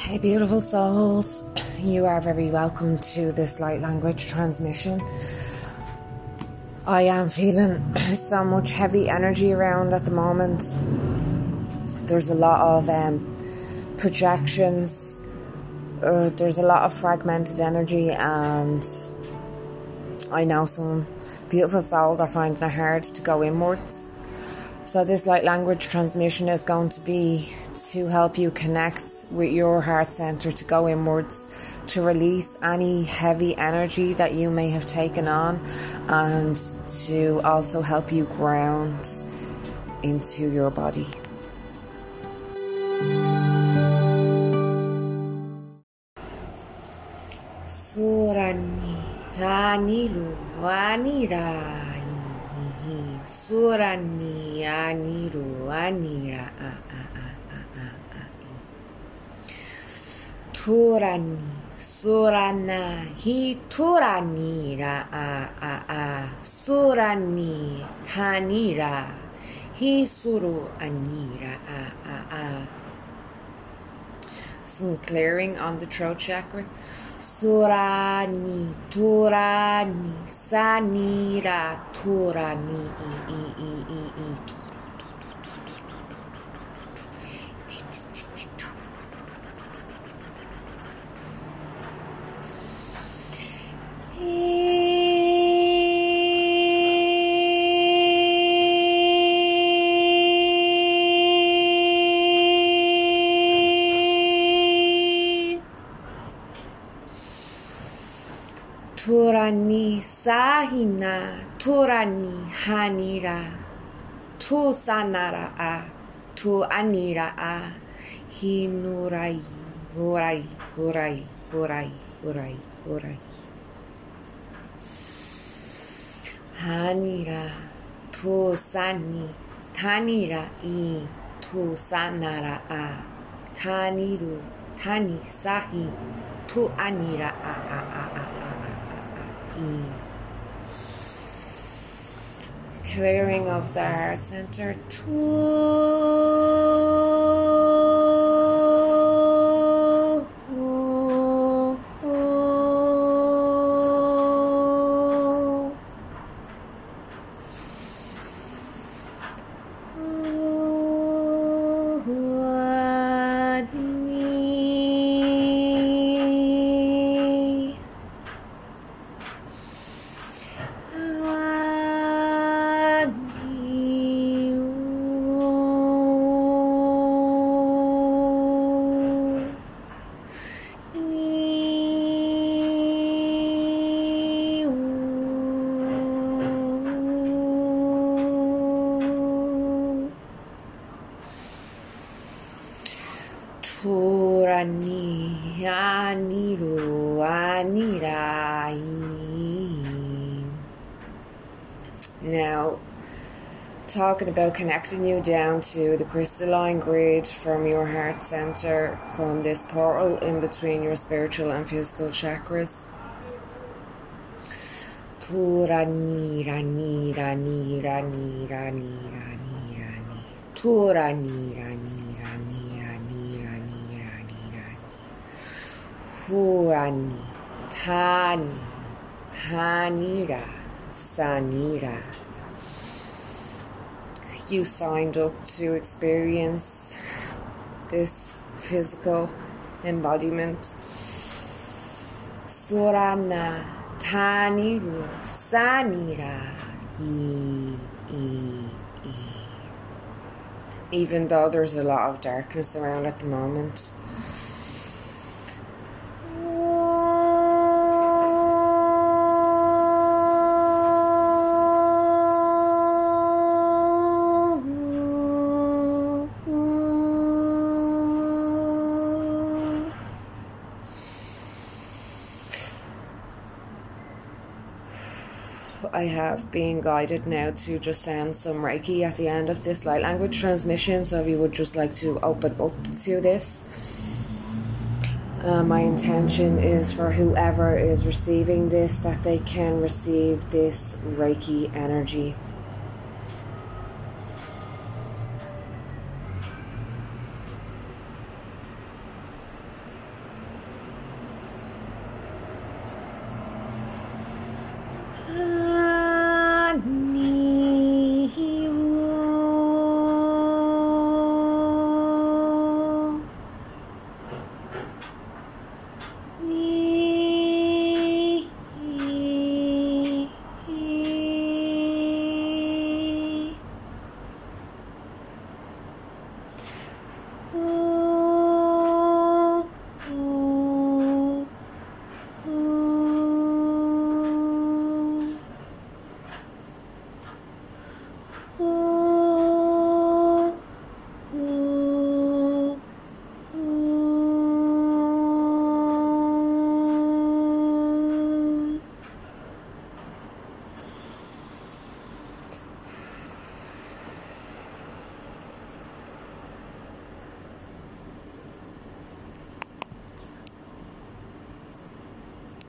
Hey, beautiful souls. You are very welcome to this light language transmission. I am feeling so much heavy energy around at the moment. There's a lot of um, projections, uh, there's a lot of fragmented energy, and I know some beautiful souls are finding it hard to go inwards. So, this light language transmission is going to be to help you connect with your heart center, to go inwards, to release any heavy energy that you may have taken on, and to also help you ground into your body. Surani Aniru Anira Surani Aniru Anira Turani Surana Hi Turani Ra A A A Surani Tanira Hi Suru Anira A A A Some clearing on the throat chakra. Surani Turani Sanira Turani I I I I I Turani sahina, turani hanira, tu sanara a, tu anira a, hinurai, hurai, hurai, hurai, hurai, hurai. Hanira, tu sani, tanira i, tu sanara a, taniru, tani sahi, tu anira a a a a a. Clearing of the heart center. Turani Aniru Anirai. Now, talking about connecting you down to the crystalline grid from your heart center, from this portal in between your spiritual and physical chakras. Turani Rani Rani Rani Rani Rani Rani Huani, Tani, Hanira, Sanira. You signed up to experience this physical embodiment. Surana, Taniru, Sanira. Even though there's a lot of darkness around at the moment. I have been guided now to just send some Reiki at the end of this light language transmission. So if you would just like to open up to this. Uh, my intention is for whoever is receiving this that they can receive this Reiki energy. Uh,